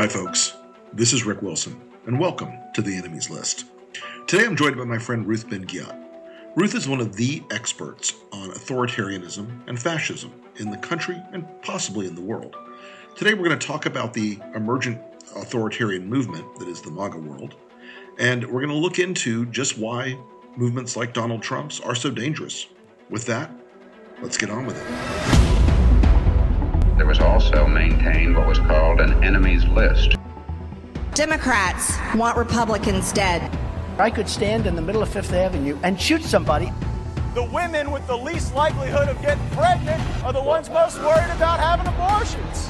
Hi, folks. This is Rick Wilson, and welcome to the Enemies List. Today I'm joined by my friend Ruth Ben-Ghiat. Ruth is one of the experts on authoritarianism and fascism in the country and possibly in the world. Today we're going to talk about the emergent authoritarian movement that is the MAGA world, and we're going to look into just why movements like Donald Trump's are so dangerous. With that, let's get on with it. There was also maintained what was called an enemies list. Democrats want Republicans dead. I could stand in the middle of Fifth Avenue and shoot somebody. The women with the least likelihood of getting pregnant are the ones most worried about having abortions.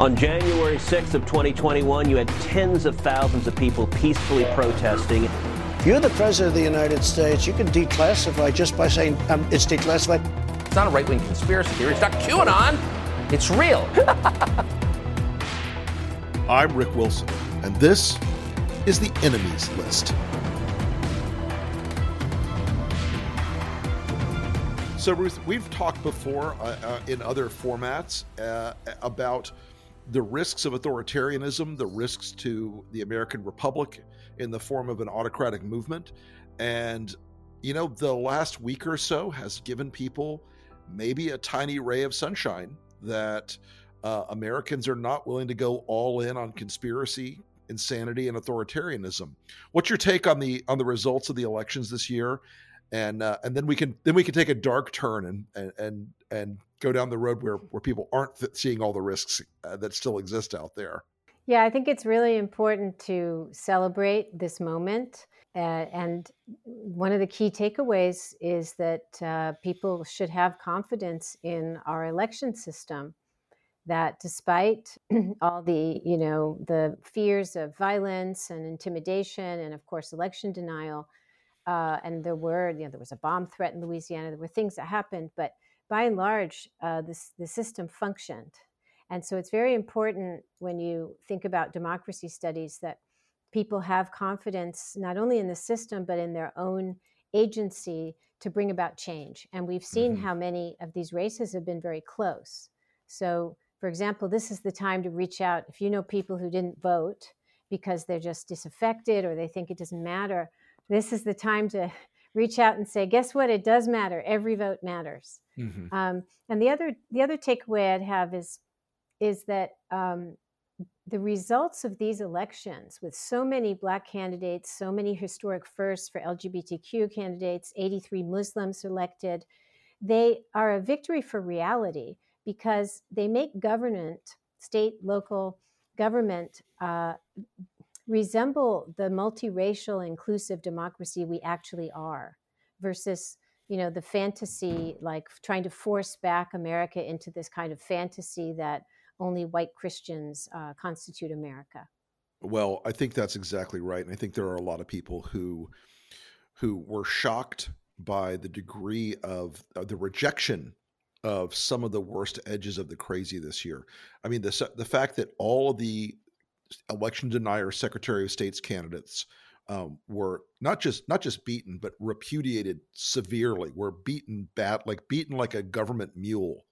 On January 6th of 2021, you had tens of thousands of people peacefully protesting. You're the president of the United States. You can declassify just by saying um, it's declassified. It's not a right wing conspiracy theory. It's not QAnon. It's real. I'm Rick Wilson, and this is the Enemies List. So, Ruth, we've talked before uh, uh, in other formats uh, about the risks of authoritarianism, the risks to the American Republic in the form of an autocratic movement. And, you know, the last week or so has given people maybe a tiny ray of sunshine that uh, Americans are not willing to go all in on conspiracy, insanity, and authoritarianism. What's your take on the on the results of the elections this year? And uh, and then we can then we can take a dark turn and and and, go down the road where where people aren't th- seeing all the risks uh, that still exist out there. Yeah, I think it's really important to celebrate this moment. Uh, and one of the key takeaways is that uh, people should have confidence in our election system. That despite all the, you know, the fears of violence and intimidation, and of course election denial, uh, and there were, you know, there was a bomb threat in Louisiana. There were things that happened, but by and large, uh, this, the system functioned. And so it's very important when you think about democracy studies that people have confidence not only in the system, but in their own agency to bring about change. And we've seen mm-hmm. how many of these races have been very close. So, for example, this is the time to reach out. If you know people who didn't vote because they're just disaffected or they think it doesn't matter, this is the time to reach out and say, guess what? It does matter. Every vote matters. Mm-hmm. Um, and the other the other takeaway I'd have is is that um, the results of these elections, with so many Black candidates, so many historic firsts for LGBTQ candidates, 83 Muslims elected, they are a victory for reality because they make government, state, local government, uh, resemble the multiracial, inclusive democracy we actually are versus you know the fantasy like trying to force back america into this kind of fantasy that only white Christians uh, constitute America. Well, I think that's exactly right, and I think there are a lot of people who who were shocked by the degree of, of the rejection of some of the worst edges of the crazy this year. I mean, the the fact that all of the election denier Secretary of State's candidates um, were not just not just beaten, but repudiated severely. Were beaten bad, like beaten like a government mule.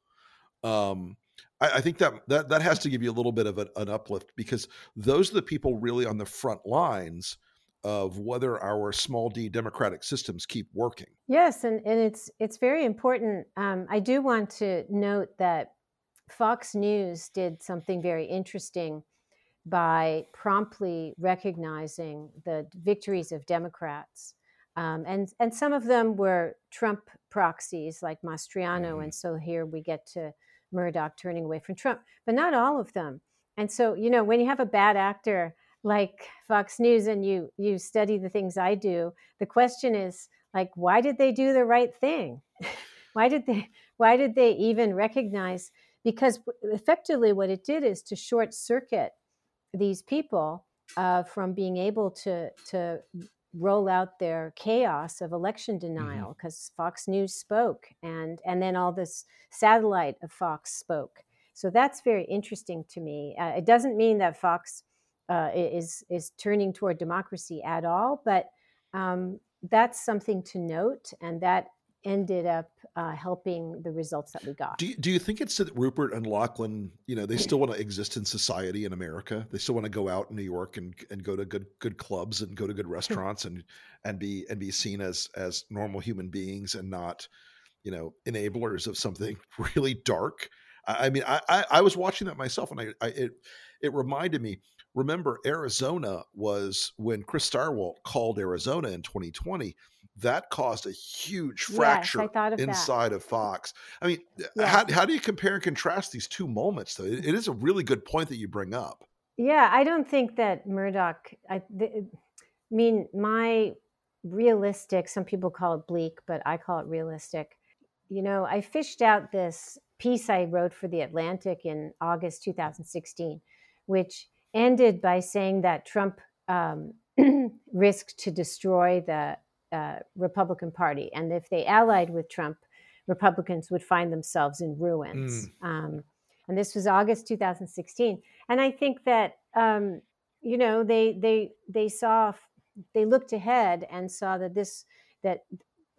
Um, I, I, think that, that that has to give you a little bit of an, an uplift because those are the people really on the front lines of whether our small d democratic systems keep working. Yes, and, and it's it's very important. Um, I do want to note that Fox News did something very interesting by promptly recognizing the victories of Democrats. Um, and and some of them were Trump proxies like Mastriano, mm. and so here we get to Murdoch turning away from Trump, but not all of them. And so, you know, when you have a bad actor like Fox News and you you study the things I do, the question is like, why did they do the right thing? why did they why did they even recognize? Because effectively, what it did is to short circuit these people uh, from being able to to roll out their chaos of election mm-hmm. denial because mm-hmm. Fox News spoke and and then all this satellite of Fox spoke. So that's very interesting to me. Uh, it doesn't mean that Fox uh, is is turning toward democracy at all, but um, that's something to note, and that ended up uh, helping the results that we got. Do you, do you think it's that Rupert and Lachlan, you know, they still want to exist in society in America? They still want to go out in New York and, and go to good good clubs and go to good restaurants and and be and be seen as as normal human beings and not, you know, enablers of something really dark. I, I mean, I, I, I was watching that myself, and I, I it it reminded me. Remember, Arizona was when Chris Stirewalt called Arizona in 2020 that caused a huge fracture yes, of inside that. of Fox. I mean, yeah. how, how do you compare and contrast these two moments, though? it, it is a really good point that you bring up. Yeah, I don't think that Murdoch, I, I mean, my realistic, some people call it bleak, but I call it realistic. You know, I fished out this piece I wrote for The Atlantic in August 2016, which ended by saying that Trump um, risked to destroy the uh, Republican Party. And if they allied with Trump, Republicans would find themselves in ruins. Mm. Um, and this was August 2016. And I think that um, you know they they they saw they looked ahead and saw that this that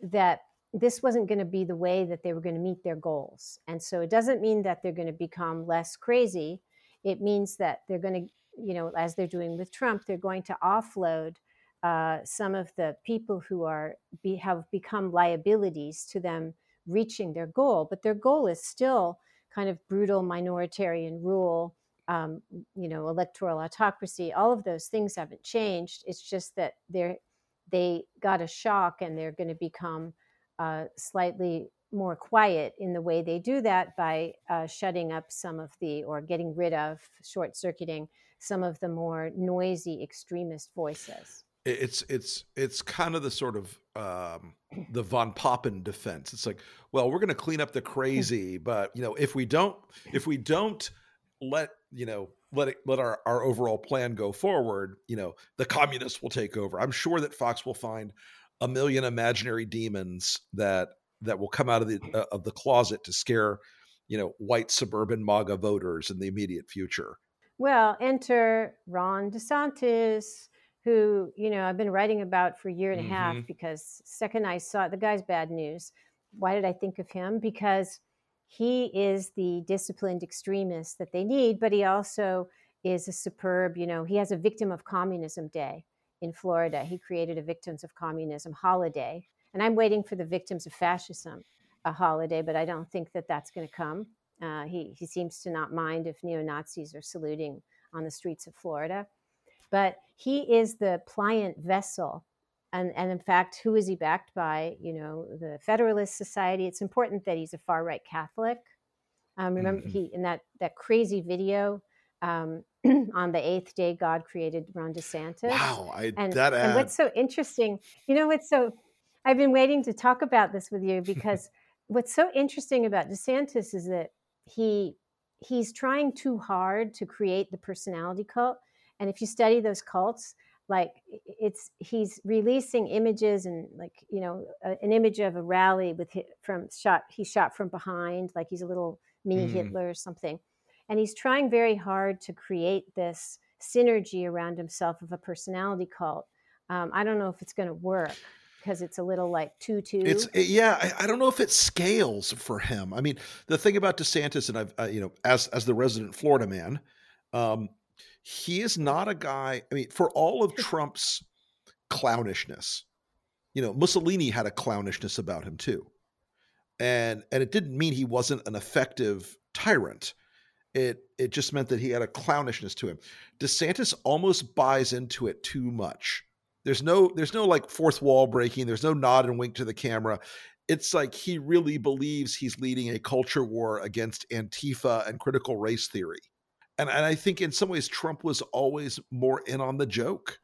that this wasn't going to be the way that they were going to meet their goals. And so it doesn't mean that they're going to become less crazy. It means that they're going to, you know, as they're doing with Trump, they're going to offload uh, some of the people who are be, have become liabilities to them reaching their goal, but their goal is still kind of brutal minoritarian rule, um, you know, electoral autocracy. All of those things haven't changed. It's just that they're they got a shock and they're going to become uh, slightly more quiet in the way they do that by uh, shutting up some of the or getting rid of short circuiting some of the more noisy extremist voices it's it's it's kind of the sort of um, the von Papen defense. It's like, well, we're going to clean up the crazy, but you know, if we don't, if we don't let you know let it let our our overall plan go forward, you know, the communists will take over. I'm sure that Fox will find a million imaginary demons that that will come out of the uh, of the closet to scare you know white suburban MAGA voters in the immediate future. Well, enter Ron DeSantis who you know I've been writing about for a year and a mm-hmm. half because second I saw the guy's bad news. Why did I think of him? Because he is the disciplined extremist that they need, but he also is a superb. You know, he has a victim of communism day in Florida. He created a victims of communism holiday, and I'm waiting for the victims of fascism a holiday, but I don't think that that's going to come. Uh, he he seems to not mind if neo Nazis are saluting on the streets of Florida but he is the pliant vessel. And, and in fact who is he backed by? You know the federalist society. It's important that he's a far right catholic. Um, remember mm-hmm. he in that that crazy video um, on the eighth day god created ron desantis. Wow I, and, that ad... and what's so interesting you know what's so i've been waiting to talk about this with you because what's so interesting about desantis is that he he's trying too hard to create the personality cult and if you study those cults like it's he's releasing images and like you know a, an image of a rally with from shot he shot from behind like he's a little mini mm. hitler or something and he's trying very hard to create this synergy around himself of a personality cult um, i don't know if it's going to work because it's a little like tutu. It's yeah. I, I, don't know if it scales for him. I mean, the thing about DeSantis, and I've uh, you know, as as the resident Florida man, um, he is not a guy. I mean, for all of Trump's clownishness, you know, Mussolini had a clownishness about him too, and and it didn't mean he wasn't an effective tyrant. It it just meant that he had a clownishness to him. DeSantis almost buys into it too much. There's no there's no like fourth wall breaking. There's no nod and wink to the camera. It's like he really believes he's leading a culture war against Antifa and critical race theory and, and I think in some ways Trump was always more in on the joke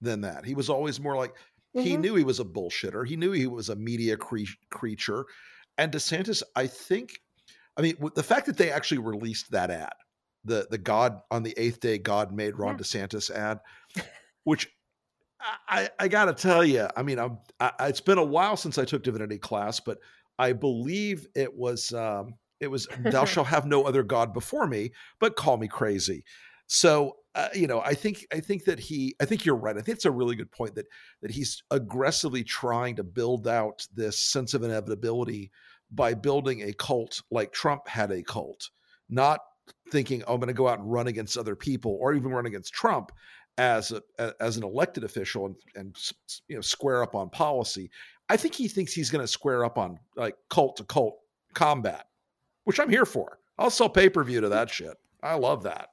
than that. He was always more like mm-hmm. he knew he was a bullshitter. He knew he was a media cre- creature. And DeSantis, I think, I mean, the fact that they actually released that ad, the the God on the eighth day, God made Ron yeah. DeSantis ad, which I, I got to tell you, I mean, I'm, I, it's been a while since I took divinity class, but I believe it was um, it was, Thou shalt have no other God before me, but call me crazy. So uh, you know, I think I think that he I think you're right. I think it's a really good point that that he's aggressively trying to build out this sense of inevitability by building a cult like Trump had a cult, not thinking, oh, I'm going to go out and run against other people or even run against Trump as a, as an elected official and, and you know square up on policy. I think he thinks he's going to square up on like cult to cult combat, which I'm here for. I'll sell pay per view to that shit. I love that.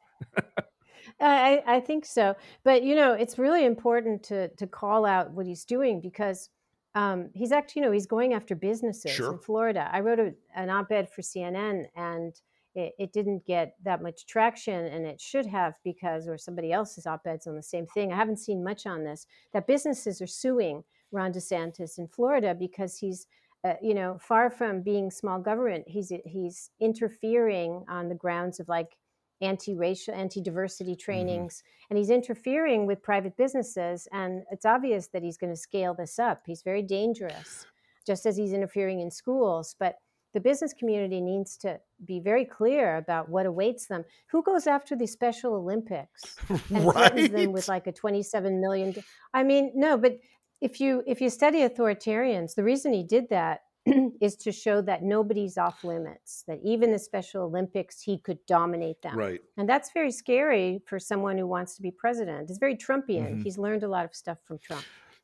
I, I think so, but you know, it's really important to to call out what he's doing because um, he's actually, you know, he's going after businesses Sure. in Florida. I wrote a, an op-ed for CNN, and it, it didn't get that much traction, and it should have because, or somebody else's op-eds on the same thing. I haven't seen much on this. That businesses are suing Ron DeSantis in Florida because he's, uh, you know, far from being small government, he's he's interfering on the grounds of like anti-racial, anti-diversity trainings, and he's interfering with private businesses. And it's obvious that he's going to scale this up. He's very dangerous, just as he's interfering in schools. But the business community needs to be very clear about what awaits them. Who goes after the Special Olympics and threatens them with like a twenty-seven million? I mean, no, but if you if you study authoritarians, the reason he did that is to show that nobody's off limits. That even the Special Olympics, he could dominate them. Right. And that's very scary for someone who wants to be president. It's very Trumpian. Mhm. He's learned a lot of stuff from Trump.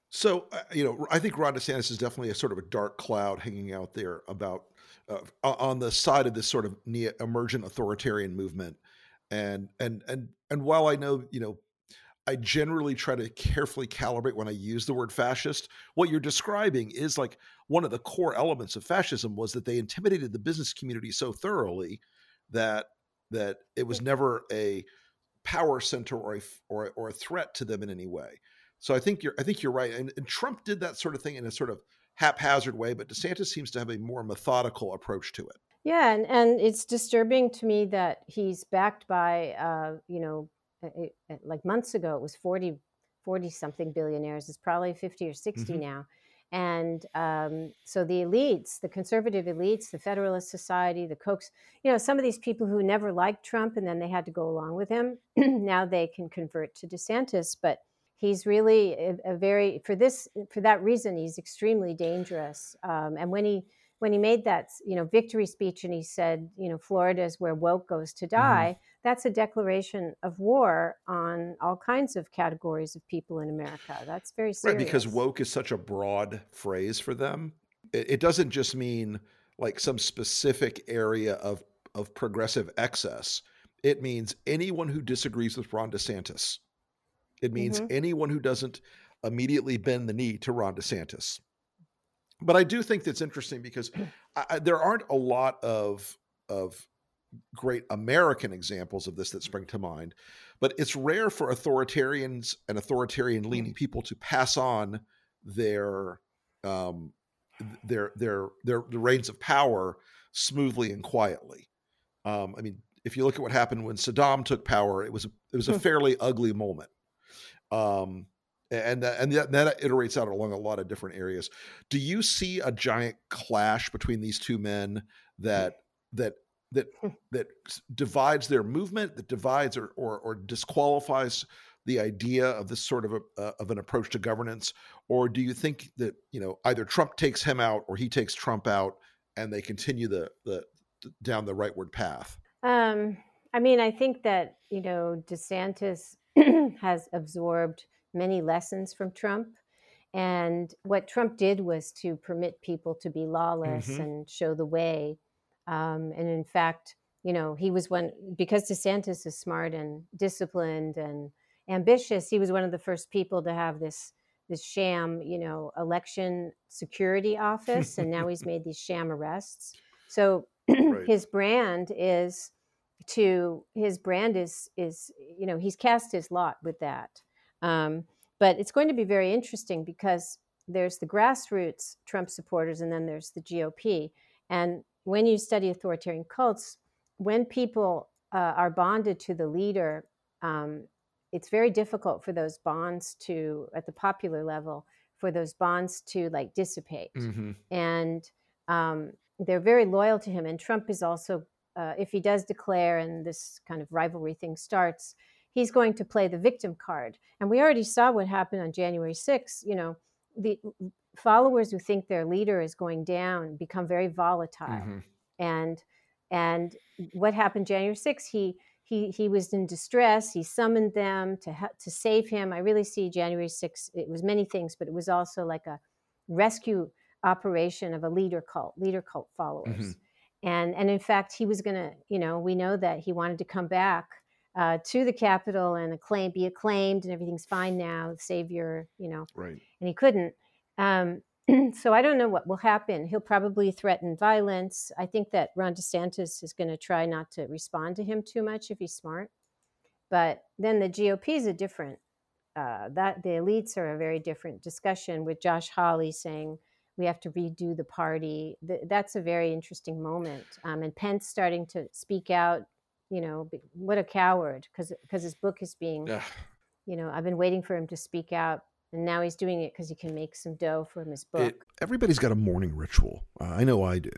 So, uh, you know, I think Ron DeSantis is definitely a sort of a dark cloud hanging out there about uh, on the side of this sort of emergent authoritarian movement. And and and and while I know, you know, I generally try to carefully calibrate when I use the word fascist. What you're describing is like one of the core elements of fascism was that they intimidated the business community so thoroughly that that it was never a power center or a or, a- or a threat to them in any way. So I think you're I think you're right. And, and Trump did that sort of thing in a sort of haphazard way, but DeSantis seems to have a more methodical approach to it. Yeah, and, and it's disturbing to me that he's backed by, uh, you know, uh, uh, like months ago, it was 40, 40 something billionaires. It's probably 50 or 60 Mhm. now. And um, so the elites, the conservative elites, the Federalist Society, the Kochs, you know, some of these people who never liked Trump and then they had to go along with him, now they can convert to DeSantis. But he's really a, a very, for this, for that reason, he's extremely dangerous. Um, and when he, when he made that you know victory speech and he said you know Florida is where woke goes to die that's a declaration of war on all kinds of categories of people in America that's very serious Right, because woke is such a broad phrase for them. It, it doesn't just mean like some specific area of of progressive excess. It means anyone who disagrees with Ron DeSantis. It means Mhm. anyone who doesn't immediately bend the knee to Ron DeSantis. But I do think that's interesting because I, I, there aren't a lot of of great American examples of this that spring to mind. But it's rare for authoritarians and authoritarian leaning people to pass on their um, their their their the reins of power smoothly and quietly. Um, I mean, if you look at what happened when Saddam took power, it was a, it was a fairly ugly moment. Um, and that, and that, that iterates out along a lot of different areas. Do you see a giant clash between these two men that that that that divides their movement, that divides or or, or disqualifies the idea of this sort of a, uh, of an approach to governance, or do you think that you know either Trump takes him out or he takes Trump out, and they continue the the down the rightward path? Um, I mean, I think that you know DeSantis has absorbed many lessons from Trump, and what Trump did was to permit people to be lawless Mhm. and show the way. Um, and in fact, you know, he was one because DeSantis is smart and disciplined and ambitious. He was one of the first people to have this this sham, you know, election security office, and now he's made these sham arrests. So Right. his brand is to his brand is is you know he's cast his lot with that um, but it's going to be very interesting because there's the grassroots trump supporters and then there's the gop and when you study authoritarian cults when people uh, are bonded to the leader um, it's very difficult for those bonds to at the popular level for those bonds to like dissipate Mm-hmm. and um, they're very loyal to him. And Trump is also, uh, if he does declare and this kind of rivalry thing starts, he's going to play the victim card. And we already saw what happened on January 6th. You know, the followers who think their leader is going down become very volatile. Mm-hmm. And and what happened January 6th? He he he was in distress. He summoned them to to save him. I really see January 6th. It was many things, but it was also like a rescue operation of a leader cult, leader cult followers. Mm-hmm. And and in fact, he was going to, you know, we know that he wanted to come back uh, to the Capitol and acclaim, be acclaimed, and everything's fine now, savior, you know. Right. And he couldn't. Um, so I don't know what will happen. He'll probably threaten violence. I think that Ron DeSantis is going to try not to respond to him too much if he's smart. But then the GOP is a different. Uh, that the elites are a very different discussion with Josh Hawley saying we have to redo the party. Th- that's a very interesting moment. Um, and Pence starting to speak out. You know, what a coward because because his book is being. Yeah. You know, I've been waiting for him to speak out and now he's doing it because he can make some dough from his book. It, everybody's got a morning ritual. Uh, I know I do.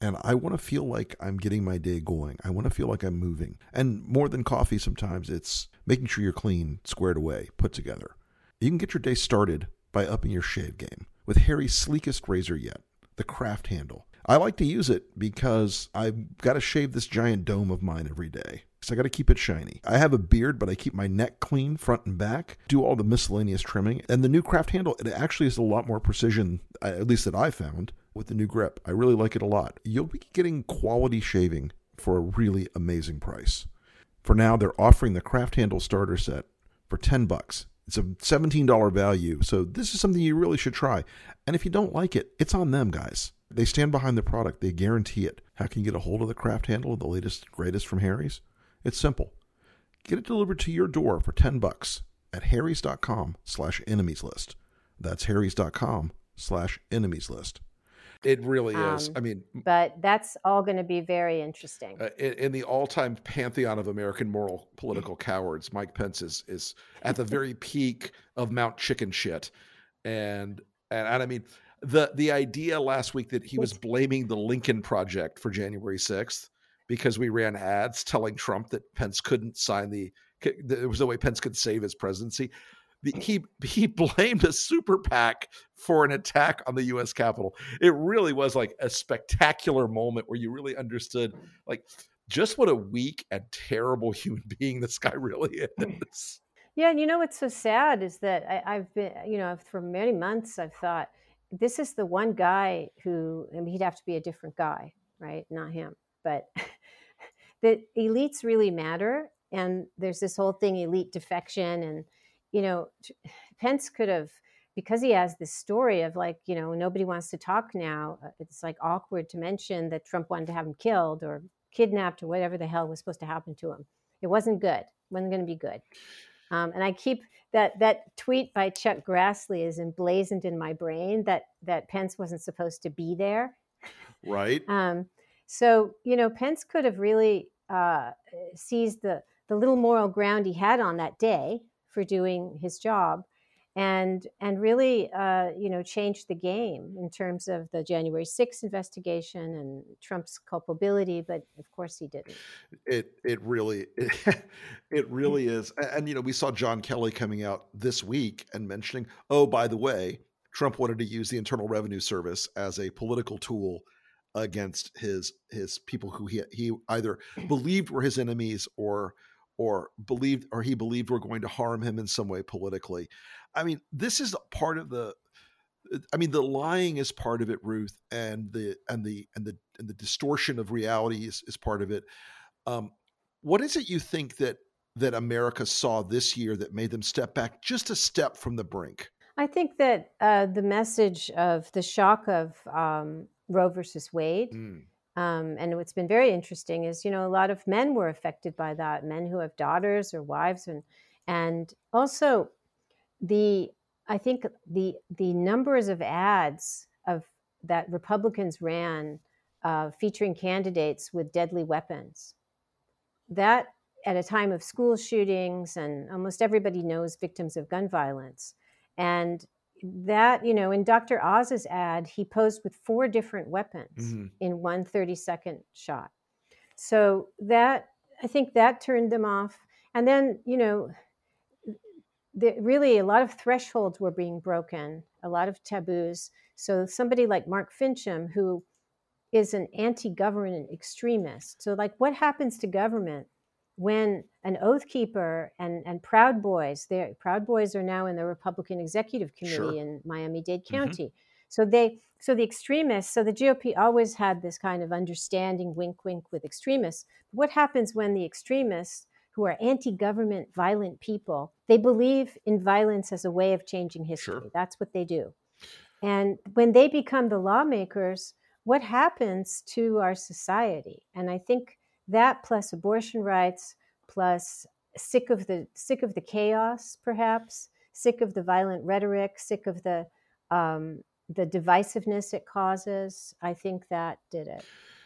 And I want to feel like I'm getting my day going. I want to feel like I'm moving. And more than coffee, sometimes it's making sure you're clean, squared away, put together. You can get your day started by upping your shave game with Harry's sleekest razor yet, the craft handle. I like to use it because I've got to shave this giant dome of mine every day. So I got to keep it shiny. I have a beard, but I keep my neck clean front and back, do all the miscellaneous trimming. And the new craft handle, it actually is a lot more precision, uh, at least that I found, with the new grip. I really like it a lot. You'll be getting quality shaving for a really amazing price. For now, they're offering the craft handle starter set for 10 bucks. It's a $17 value, so this is something you really should try. And if you don't like it, it's on them, guys. They stand behind the product. They guarantee it. How can you get a hold of the craft handle, the latest, greatest from Harry's? It's simple. Get it delivered to your door for 10 bucks at harrys.com slash enemies list. That's harrys.com slash enemies list. It really is. Um, I mean, but that's all going to be very interesting. Uh, in, in, the all-time pantheon of American moral political cowards, Mike Pence is is at the very peak of Mount Chicken shit, and and, and I mean the the idea last week that he was blaming the Lincoln Project for January sixth because we ran ads telling Trump that Pence couldn't sign the there was no way Pence could save his presidency. He he blamed a super PAC for an attack on the U.S. Capitol. It really was like a spectacular moment where you really understood like just what a weak and terrible human being this guy really is. Yeah, and you know what's so sad is that I, have been, you know, for many months I've thought this is the one guy who I mean, he'd have to be a different guy, right? Not him, but that elites really matter. And there's this whole thing, elite defection. And, you know, Pence could have, because he has this story of like, you know, nobody wants to talk now. Uh, it's like awkward to mention that Trump wanted to have him killed or kidnapped or whatever the hell was supposed to happen to him. It wasn't good. It wasn't going to be good. Um, and I keep that that tweet by Chuck Grassley is emblazoned in my brain that that Pence wasn't supposed to be there. Right. um, so, you know, Pence could have really uh, seized the, the little moral ground he had on that day for doing his job and and really uh, you know changed the game in terms of the January 6th investigation and Trump's culpability but of course he didn't. It it really it, it really is. And you know we saw John Kelly coming out this week and mentioning oh by the way Trump wanted to use the Internal Revenue Service as a political tool against his his people who he he either believed were his enemies or or believed or he believed were going to harm him in some way politically. I mean, this is part of the I mean, the lying is part of it, Ruth, and the and the and the and the distortion of reality is, is part of it. Um, what is it you think that that America saw this year that made them step back just a step from the brink? I think that uh, the message of the shock of um, Roe versus Wade. Mm. Um, and what's been very interesting is, you know, a lot of men were affected by that, men who have daughters or wives, and and also the I think the the numbers of ads of that Republicans ran uh, featuring candidates with deadly weapons. That at a time of school shootings, and almost everybody knows victims of gun violence, and that you know in dr oz's ad he posed with four different weapons mm-hmm. in one 30 second shot. So that i think that turned them off. And then you know the, really a lot of thresholds were being broken a lot of taboos. So somebody like mark finchem who is an anti-government extremist so like what happens to government when an oath keeper and, and proud boys their proud boys are now in the republican executive committee sure. in miami-dade mm-hmm. county mm-hmm. so they so the extremists so the gop always had this kind of understanding wink wink with extremists what happens when the extremists who are anti-government violent people they believe in violence as a way of changing history sure. that's what they do and when they become the lawmakers what happens to our society and i think that plus abortion rights plus sick of the sick of the chaos perhaps sick of the violent rhetoric sick of the um, the divisiveness it causes i think that did it.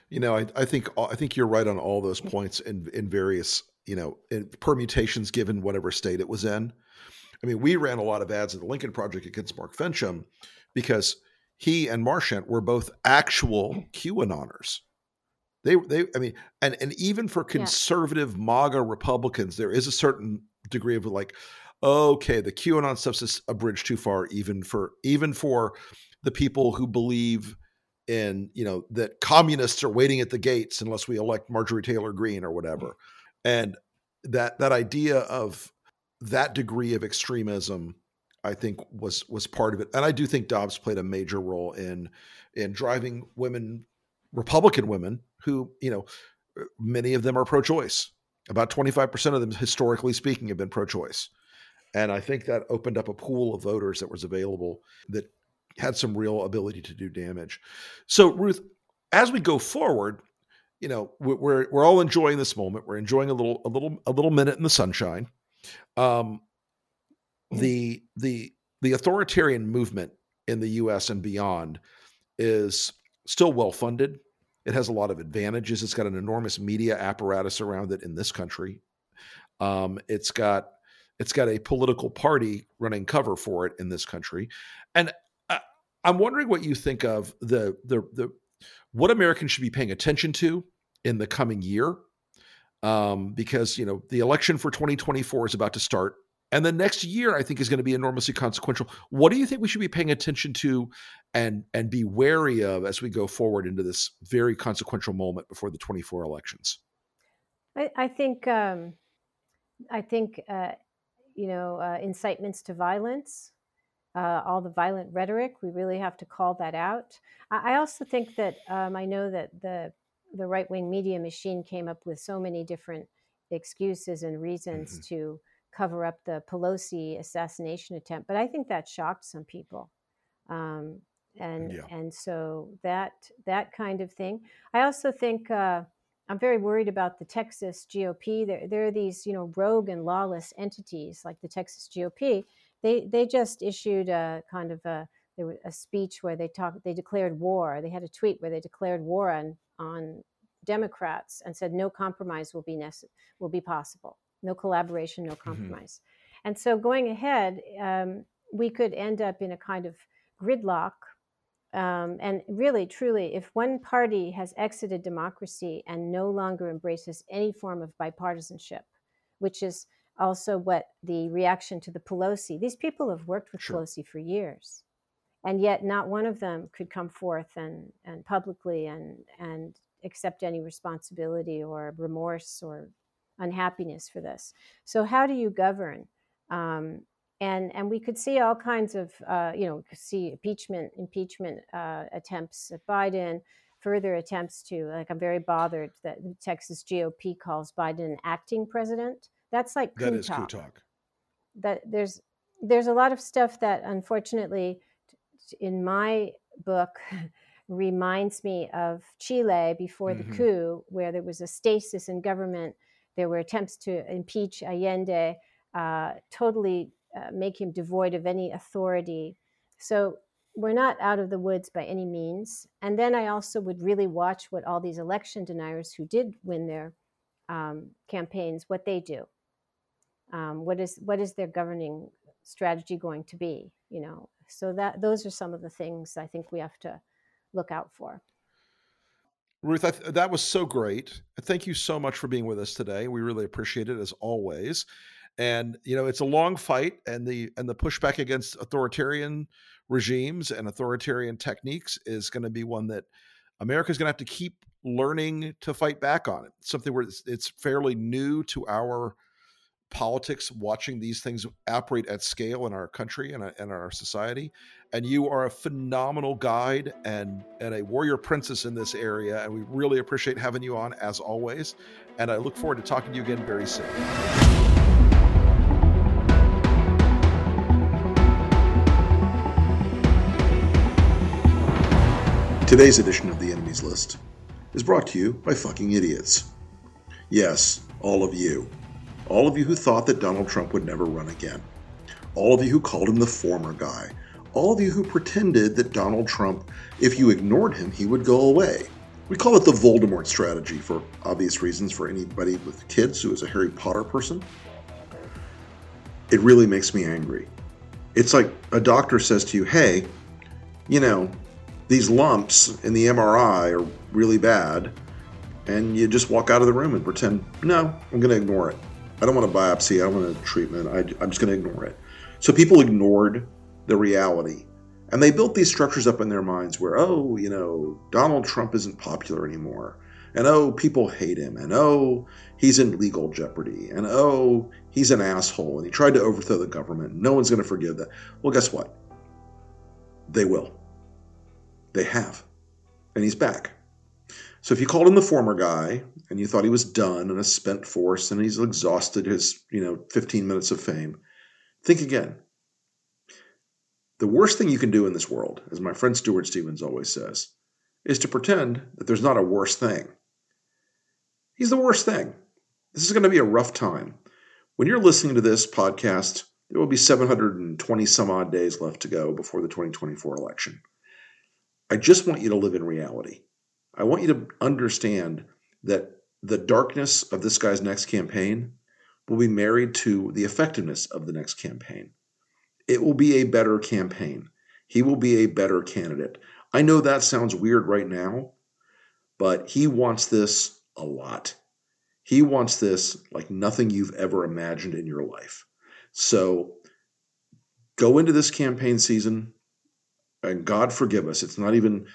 You know i, I think i think you're right on all those points in in various you know permutations given whatever state it was in. I mean we ran a lot of ads at the lincoln project against mark finchem because he and marchant were both actual qanoners they they I mean, and and even for conservative yeah. MAGA Republicans, there is a certain degree of like, okay, the QAnon stuff is a bridge too far, even for even for the people who believe in you know that communists are waiting at the gates unless we elect Marjorie Taylor Greene or whatever, mm. and that that idea of that degree of extremism I think was was part of it. And I do think Dobbs played a major role in in driving women Republican women who, you know, uh, many of them are pro choice. About 25% of them, historically speaking, have been pro choice. And I think that opened up a pool of voters that was available that had some real ability to do damage. So, Ruth, as we go forward, you know, we're we're all enjoying this moment. We're enjoying a little a little a little minute in the sunshine. Um, the the the authoritarian movement in the U.S. and beyond is still well funded. It has a lot of advantages. It's got an enormous media apparatus around it in this country. Um, it's got it's got a political party running cover for it in this country, and I, I'm wondering what you think of the the the what Americans should be paying attention to in the coming year, um, because you know the election for 2024 is about to start. And the next year, I think, is going to be enormously consequential. What do you think we should be paying attention to and and be wary of as we go forward into this very consequential moment before the 24 elections? I, I think um, I think uh, you know uh, incitements to violence, uh, all the violent rhetoric. We really have to call that out. I, I also think that um, I know that the the right wing media machine came up with so many different excuses and reasons mm-hmm. to cover up the Pelosi assassination attempt. But I think that shocked some people. Um, and yeah. and so that that kind of thing. I also think uh, I'm very worried about the Texas GOP. There, there are these you know rogue and lawless entities like the Texas GOP. They they just issued a kind of a there was a speech where they talked they declared war. They had a tweet where they declared war on on Democrats and said no compromise will be nece- will be possible no collaboration, no mm-hmm. compromise. Mm-hmm. And so going ahead, um, we could end up in a kind of gridlock. Um, and really, truly, if one party has exited democracy and no longer embraces any form of bipartisanship, which is also what the reaction to the Pelosi, these people have worked with sure. Pelosi for years. And yet, not one of them could come forth and, and publicly and, and accept any responsibility or remorse or unhappiness for this. So how do you govern? Um, and and we could see all kinds of uh, you know see impeachment impeachment uh, attempts at Biden, further attempts to like I'm very bothered that the Texas GOP calls Biden an acting president. That's like that is talk. talk. That there's there's a lot of stuff that unfortunately in my book reminds me of Chile before mm-hmm. the coup, where there was a stasis in government there were attempts to impeach Allende, uh, totally uh, make him devoid of any authority. So we're not out of the woods by any means. And then I also would really watch what all these election deniers who did win their um, campaigns, what they do. Um, what is what is their governing strategy going to be? You know, so that those are some of the things I think we have to look out for. Ruth, th- that was so great. Thank you so much for being with us today. We really appreciate it as always. And you know, it's a long fight, and the and the pushback against authoritarian regimes and authoritarian techniques is going to be one that America's going to have to keep learning to fight back on it. Something where it's, it's fairly new to our politics watching these things operate at scale in our country and, uh, in our society and you are a phenomenal guide and and a warrior princess in this area and we really appreciate having you on as always and i look forward to talking to you again very soon Today's edition of The Enemies List is brought to you by fucking idiots. Yes, all of you. All of you who thought that Donald Trump would never run again. All of you who called him the former guy. All of you who pretended that Donald Trump, if you ignored him, he would go away. We call it the Voldemort strategy for obvious reasons for anybody with kids who is a Harry Potter person. It really makes me angry. It's like a doctor says to you, hey, you know, these lumps in the MRI are really bad, and you just walk out of the room and pretend, no, I'm going to ignore it. I don't want a biopsy. I want a treatment. I, I'm just going to ignore it. So people ignored the reality. And they built these structures up in their minds where, oh, you know, Donald Trump isn't popular anymore. And oh, people hate him. And oh, he's in legal jeopardy. And oh, he's an asshole. And he tried to overthrow the government. No one's going to forgive that. Well, guess what? They will. They have. And he's back. So if you called him the former guy and you thought he was done and a spent force and he's exhausted his, you know, 15 minutes of fame, think again. The worst thing you can do in this world, as my friend Stuart Stevens always says, is to pretend that there's not a worse thing. He's the worst thing. This is going to be a rough time. When you're listening to this podcast, there will be 720 some odd days left to go before the 2024 election. I just want you to live in reality. I want you to understand that the darkness of this guy's next campaign will be married to the effectiveness of the next campaign. It will be a better campaign. He will be a better candidate. I know that sounds weird right now, but he wants this a lot. He wants this like nothing you've ever imagined in your life. So go into this campaign season and God forgive us, it's not even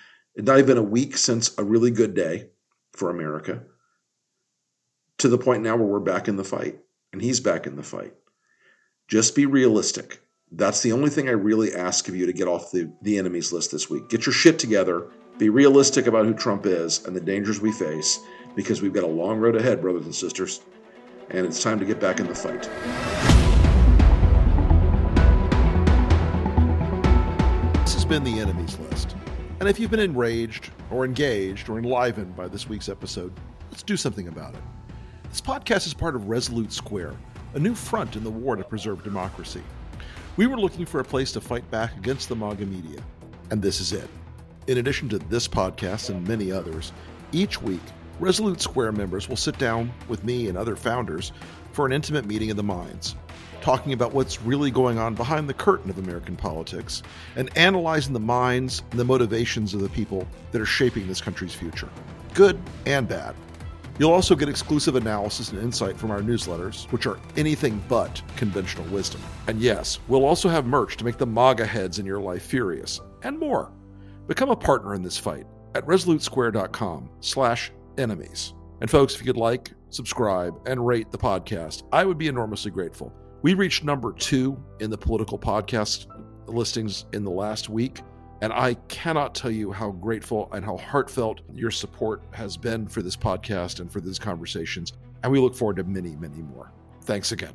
not even a week since a really good day for America. To the point now where we're back in the fight, and he's back in the fight. Just be realistic. That's the only thing I really ask of you to get off the, the enemies list this week. Get your shit together. Be realistic about who Trump is and the dangers we face, because we've got a long road ahead, brothers and sisters. And it's time to get back in the fight. This has been the enemies list. And if you've been enraged or engaged or enlivened by this week's episode, let's do something about it. This podcast is part of Resolute Square, a new front in the war to preserve democracy. We were looking for a place to fight back against the MAGA media, and this is it. In addition to this podcast and many others, each week, Resolute Square members will sit down with me and other founders for an intimate meeting of the minds talking about what's really going on behind the curtain of American politics and analyzing the minds and the motivations of the people that are shaping this country's future, good and bad. You'll also get exclusive analysis and insight from our newsletters, which are anything but conventional wisdom. And yes, we'll also have merch to make the MAGA heads in your life furious, and more. Become a partner in this fight at resolutesquare.com slash enemies. And folks, if you could like, subscribe, and rate the podcast, I would be enormously grateful. We reached number two in the political podcast listings in the last week. And I cannot tell you how grateful and how heartfelt your support has been for this podcast and for these conversations. And we look forward to many, many more. Thanks again.